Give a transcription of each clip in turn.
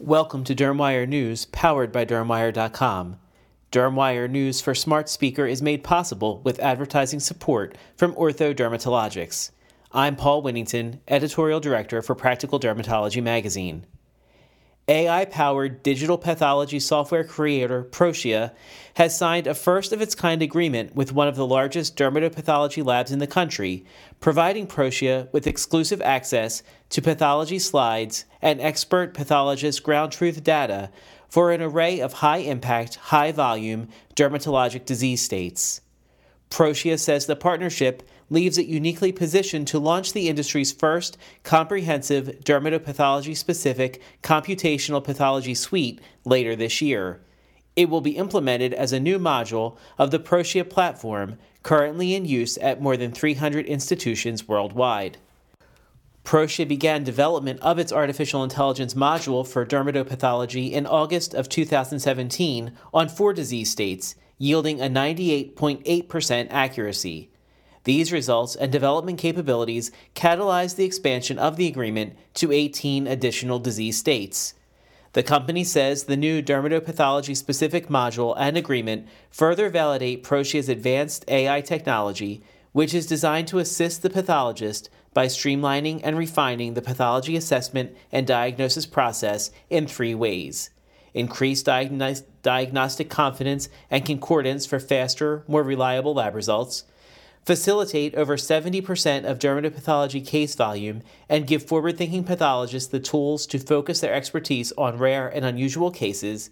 Welcome to Dermwire News, powered by Dermwire.com. Dermwire News for Smart Speaker is made possible with advertising support from Ortho Dermatologics. I'm Paul Winnington, Editorial Director for Practical Dermatology Magazine. AI powered digital pathology software creator Proscia has signed a first of its kind agreement with one of the largest dermatopathology labs in the country, providing Proscia with exclusive access to pathology slides and expert pathologist ground truth data for an array of high impact, high volume dermatologic disease states. Proscia says the partnership leaves it uniquely positioned to launch the industry's first comprehensive dermatopathology specific computational pathology suite later this year. It will be implemented as a new module of the Proscia platform, currently in use at more than 300 institutions worldwide. Proscia began development of its artificial intelligence module for dermatopathology in August of 2017 on four disease states, yielding a 98.8% accuracy. These results and development capabilities catalyzed the expansion of the agreement to 18 additional disease states. The company says the new dermatopathology specific module and agreement further validate Proscia's advanced AI technology, which is designed to assist the pathologist by streamlining and refining the pathology assessment and diagnosis process in three ways increased diagnos- diagnostic confidence and concordance for faster, more reliable lab results, facilitate over 70% of dermatopathology case volume, and give forward thinking pathologists the tools to focus their expertise on rare and unusual cases,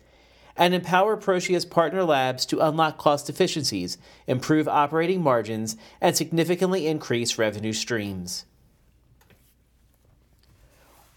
and empower Proscia's partner labs to unlock cost efficiencies, improve operating margins, and significantly increase revenue streams.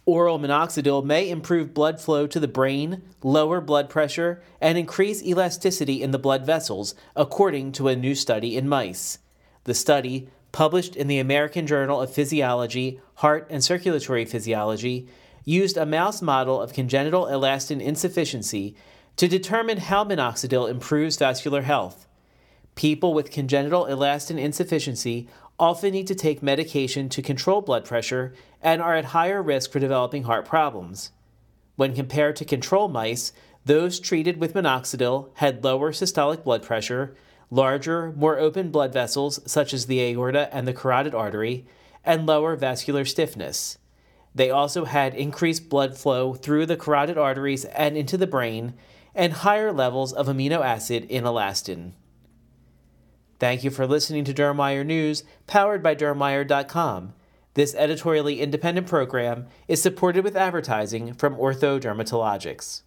Oral minoxidil may improve blood flow to the brain, lower blood pressure, and increase elasticity in the blood vessels, according to a new study in mice. The study, published in the American Journal of Physiology, Heart and Circulatory Physiology, used a mouse model of congenital elastin insufficiency to determine how minoxidil improves vascular health. People with congenital elastin insufficiency often need to take medication to control blood pressure and are at higher risk for developing heart problems. When compared to control mice, those treated with minoxidil had lower systolic blood pressure, larger, more open blood vessels, such as the aorta and the carotid artery, and lower vascular stiffness. They also had increased blood flow through the carotid arteries and into the brain, and higher levels of amino acid in elastin. Thank you for listening to Dermwire News, powered by Dermwire.com. This editorially independent program is supported with advertising from Ortho Dermatologics.